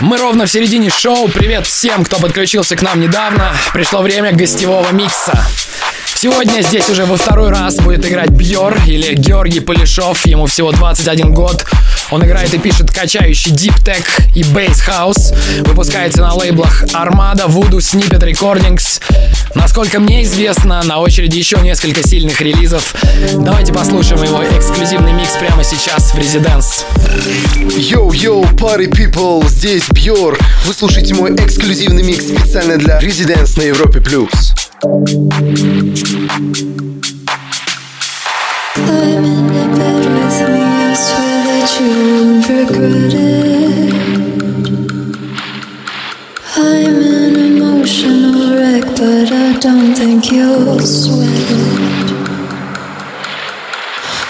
Мы ровно в середине шоу. Привет всем, кто подключился к нам недавно. Пришло время гостевого микса. Сегодня здесь уже во второй раз будет играть Бьор или Георгий Полишов. Ему всего 21 год. Он играет и пишет качающий Deep Tech и Bass House. Выпускается на лейблах Armada, Voodoo, Snippet Recordings. Насколько мне известно, на очереди еще несколько сильных релизов. Давайте послушаем его эксклюзивный микс прямо сейчас в Residence. Yo-yo, party people, здесь Бьор. Вы слушаете мой эксклюзивный микс специально для Residence на Европе+. плюс. I'm in the bed with me,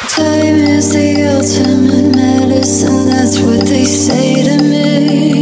Time is the ultimate medicine, that's what they say to me.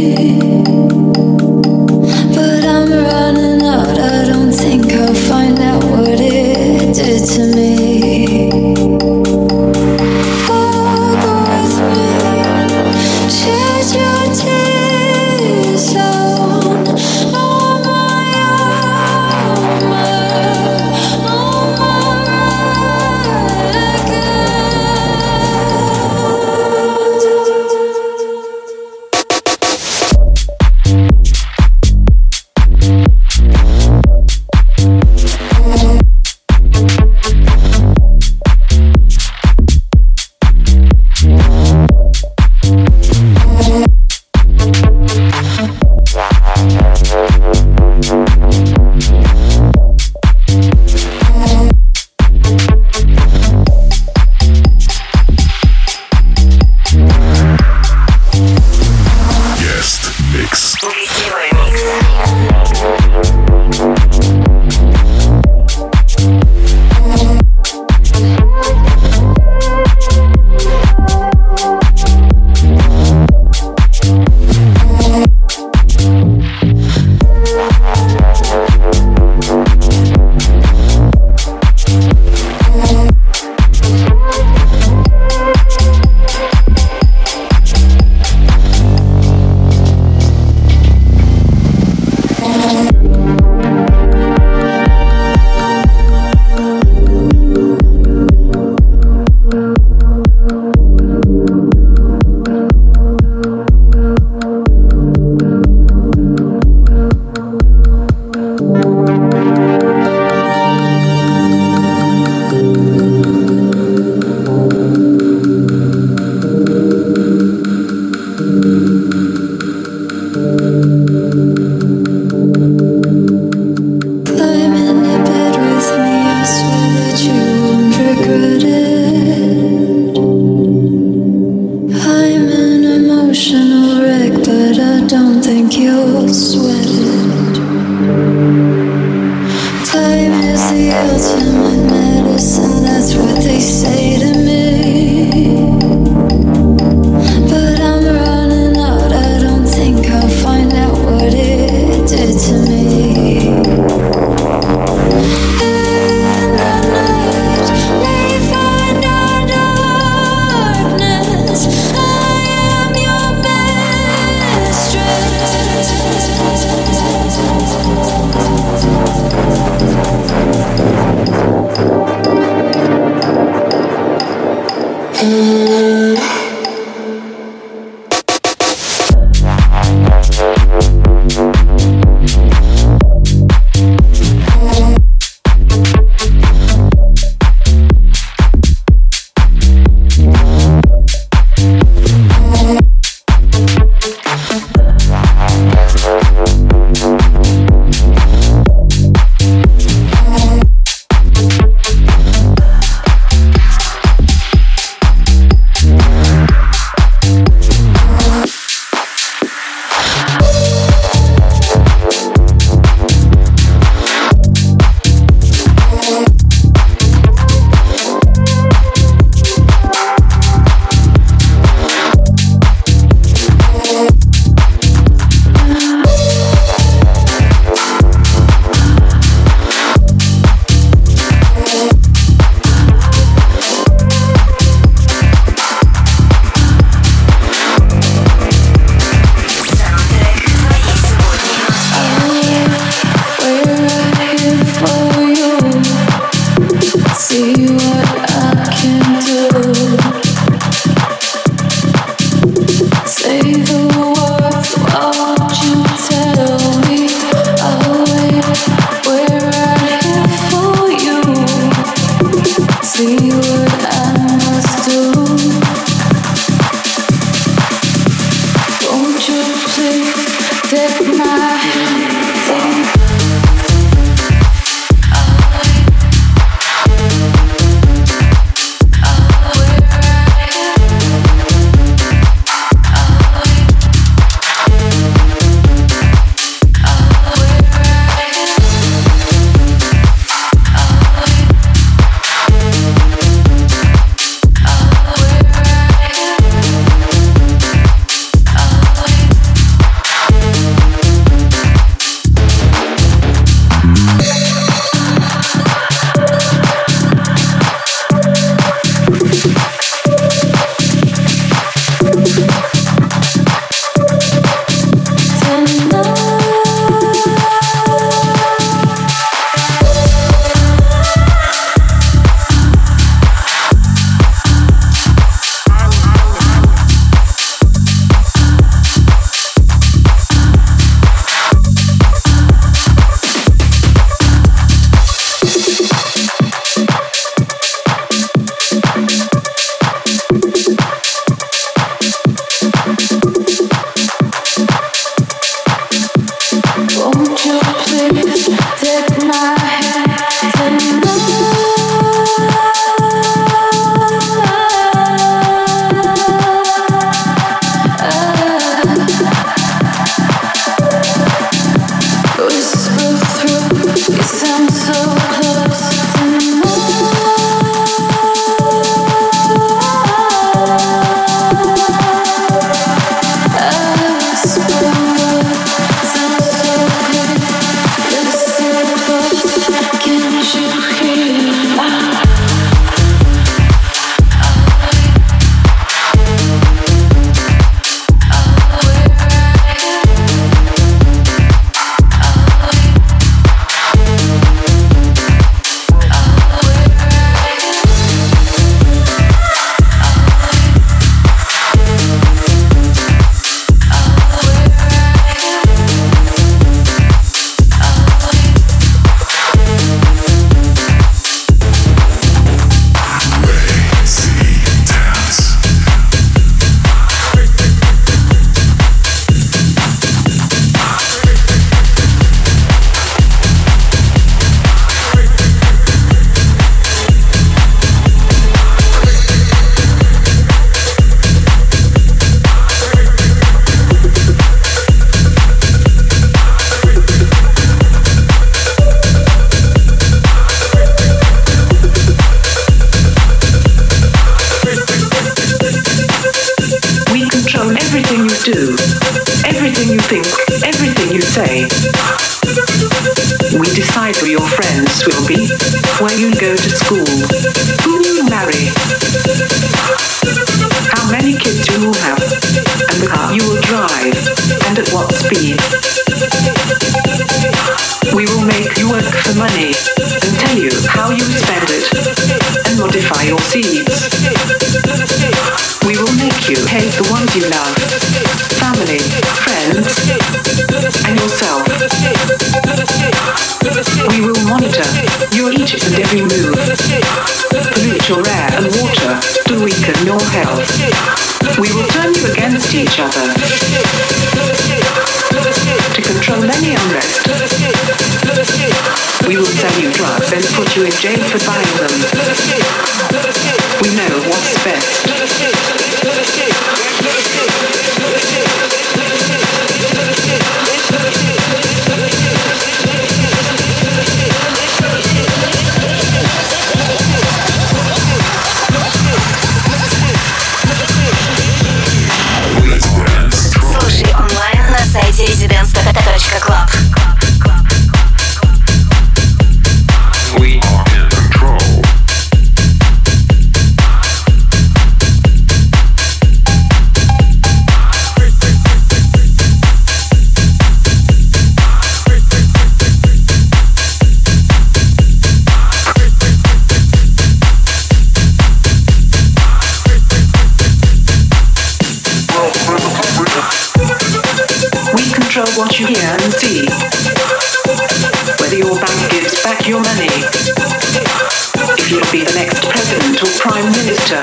prime minister.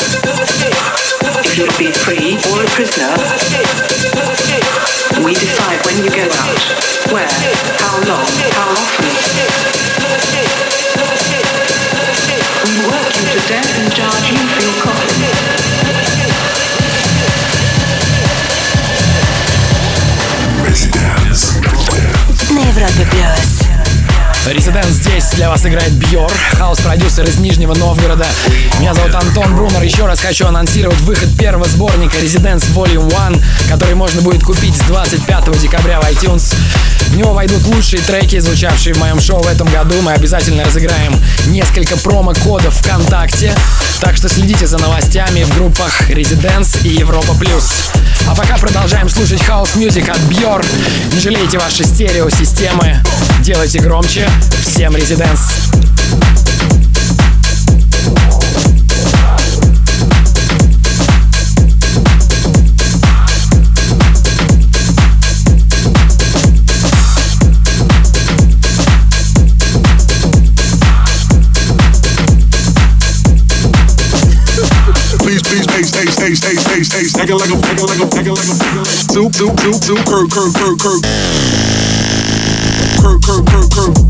If you'd be free or a prisoner, we decide when you go out, where, how long, how often. We work you to death and charge you for your coffin. Residence. На Европе Плюс. Хочу анонсировать выход первого сборника Residence Volume 1, который можно будет купить с 25 декабря в iTunes. В него войдут лучшие треки, звучавшие в моем шоу в этом году. Мы обязательно разыграем несколько промо-кодов ВКонтакте. Так что следите за новостями в группах Residence и Европа Плюс. А пока продолжаем слушать хаос мюзик от Björk. Не жалейте ваши стереосистемы. Делайте громче. Всем ace, ace, acting like a, acting like a, acting like a, acting like a, soup, soup, soup, soup, curve, curve, curve, curve, curve, curve, curve, curve.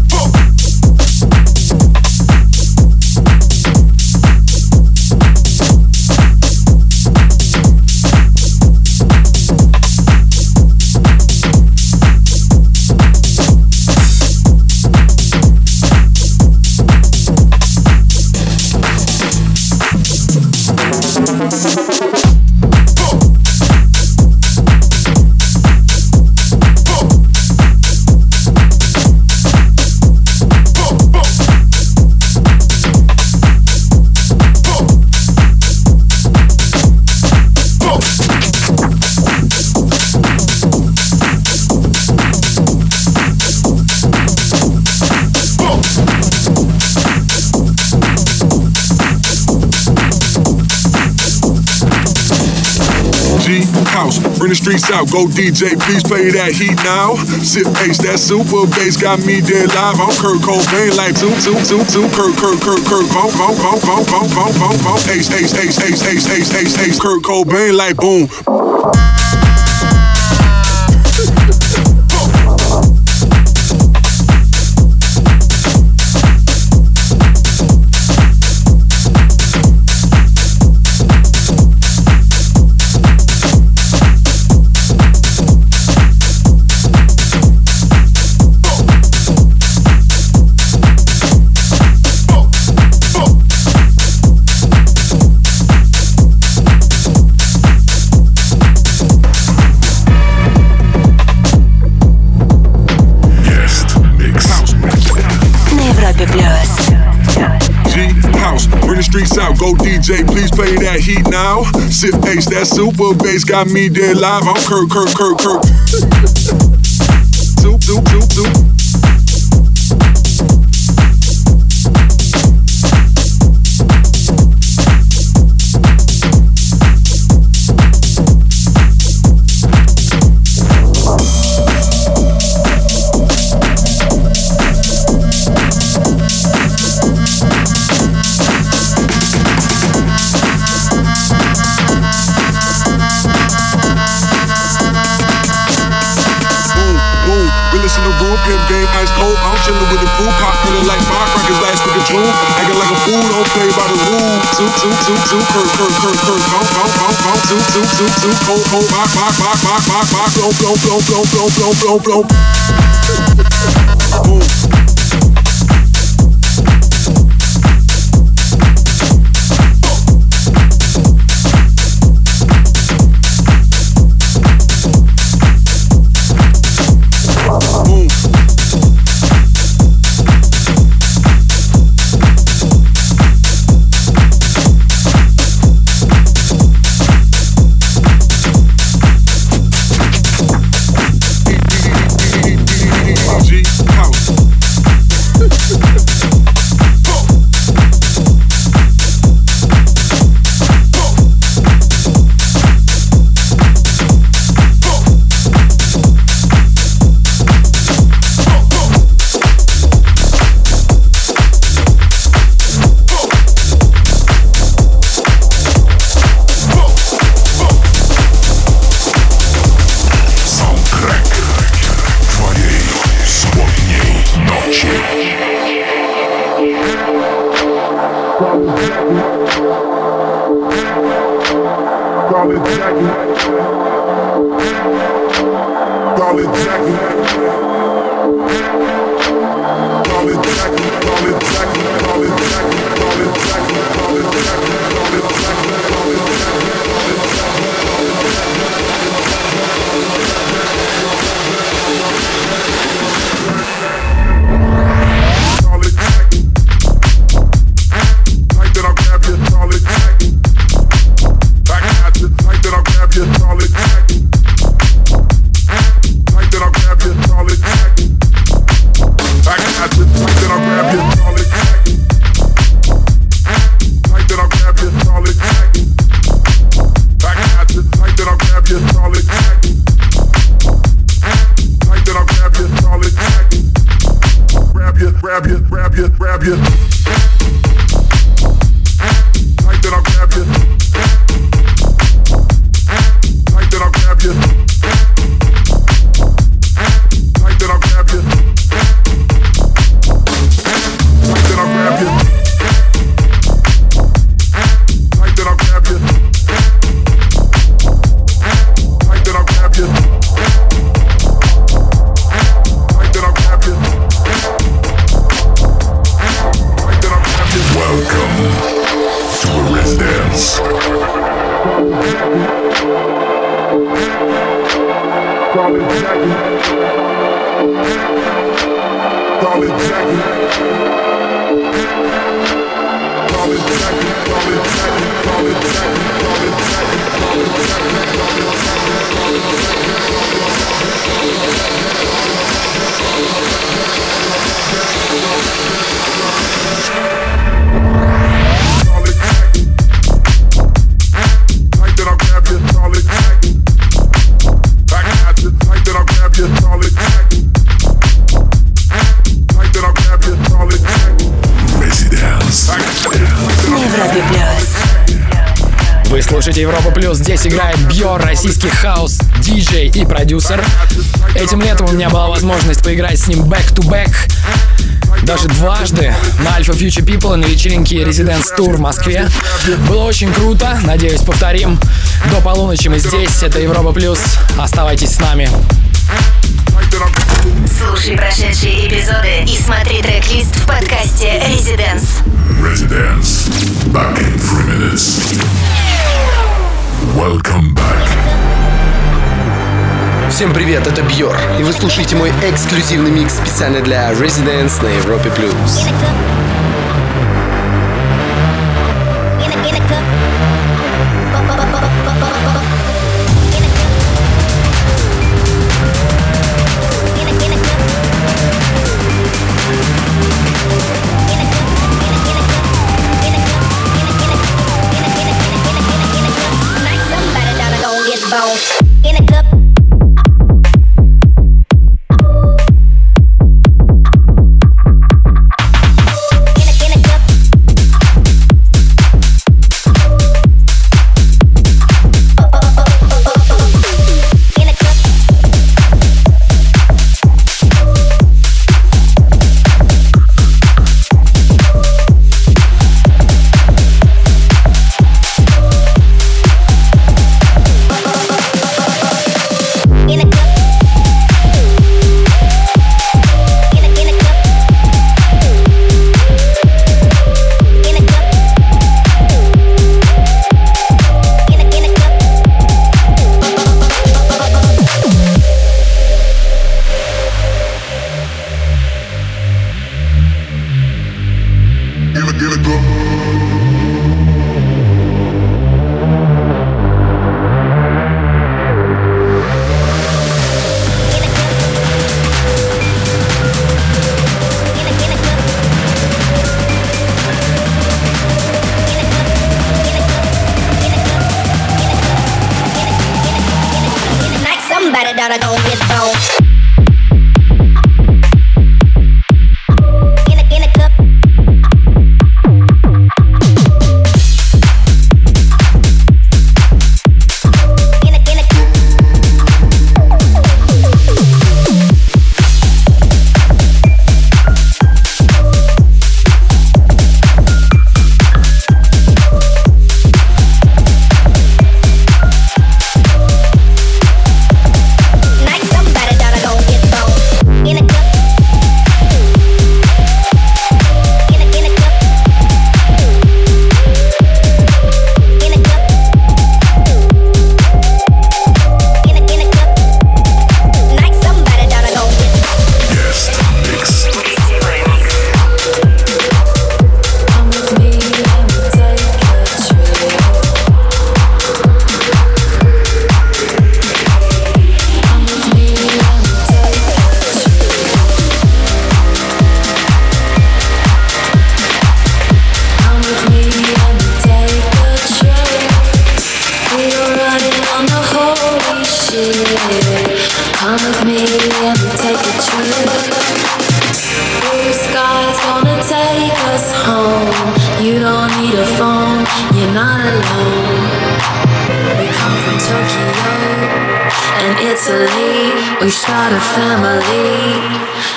Streets out. Go DJ, please play that heat now. Sip bass, that super bass got me dead live. I'm Kurt Cobain like two, two, two, two. Kurt, Kurt, Kurt, Kurt, boom, boom, boom, boom, boom, boom, boom, boom. Ace, ace, ace, ace, ace, ace, ace, ace. Kurt Cobain like boom. Streets out. Go DJ, please play that heat now. Sip ace, that super bass got me dead live. I'm Kirk, Kirk, Kirk, Kirk. Two, two, two, two. Chillin' with the crew, pop feeling like firecrackers last week of June. Acting like a fool, don't play by the rules. Two, two, two, two, Kurt, Kurt, Kurt, Kurt, bump, bump, bump, bump. Two, two, two, two, cold, cold, rock, rock, rock, rock, rock, rock, blow, blow, blow, blow, blow, blow, blow, blow. Boom. You, радио Европа Плюс. Здесь играет Бьор, российский хаос, диджей и продюсер. Этим летом у меня была возможность поиграть с ним back to back, Даже дважды на Alpha Future People и на вечеринке Residence Tour в Москве. Было очень круто, надеюсь, повторим. До полуночи мы здесь, это Европа Плюс. Оставайтесь с нами. Слушай прошедшие эпизоды и смотри трек-лист в подкасте Residence. Residence. Back in three minutes. Welcome back. Всем привет, это Бьор, и вы слушаете мой эксклюзивный микс специально для Residents на Европе плюс.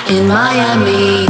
in Miami.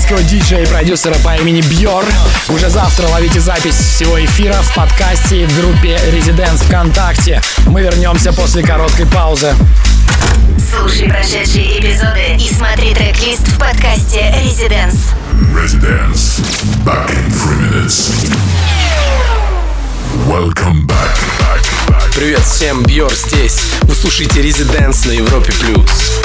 Микс российского диджея и продюсера по имени Бьор. Уже завтра ловите запись всего эфира в подкасте и в группе Residents ВКонтакте. Мы вернемся после короткой паузы. Слушай прошедшие эпизоды и смотри трек-лист в подкасте Residence. Residence. Back in three minutes. Welcome back. back, back. Привет всем, Бьор здесь. Вы слушаете Residents на Европе+. плюс.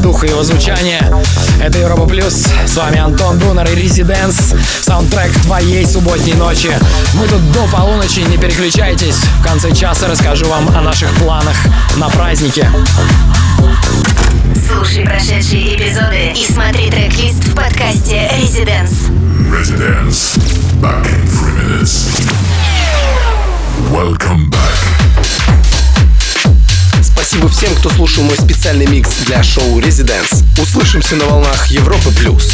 По духу его звучание. Это Европа Плюс. С вами Антон Брунер и Резиденс. Саундтрек твоей субботней ночи. Мы тут до полуночи, не переключайтесь. В конце часа расскажу вам о наших планах на празднике. Слушай прошедшие эпизоды и смотри трек-лист в подкасте Residence. Residence. Back in three minutes. Welcome. Спасибо всем, кто слушал мой специальный микс для шоу Residence. Услышимся на волнах Европы плюс.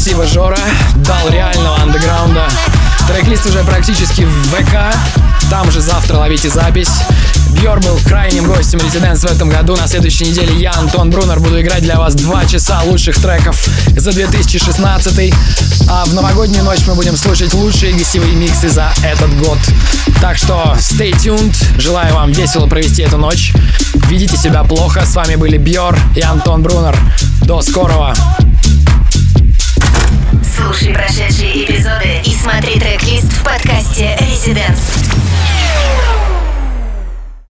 Спасибо, Жора. Дал реального андеграунда. Трек-лист уже практически в ВК. Там же завтра ловите запись. Бьор был крайним гостем Резиденс в этом году. На следующей неделе я, Антон Брунер, буду играть для вас два часа лучших треков за 2016. А в новогоднюю ночь мы будем слушать лучшие гостевые миксы за этот год. Так что stay tuned. Желаю вам весело провести эту ночь. Ведите себя плохо. С вами были Бьор и Антон Брунер. До скорого! Слушай прошедшие эпизоды и смотри трек-лист в подкасте «Резиденс».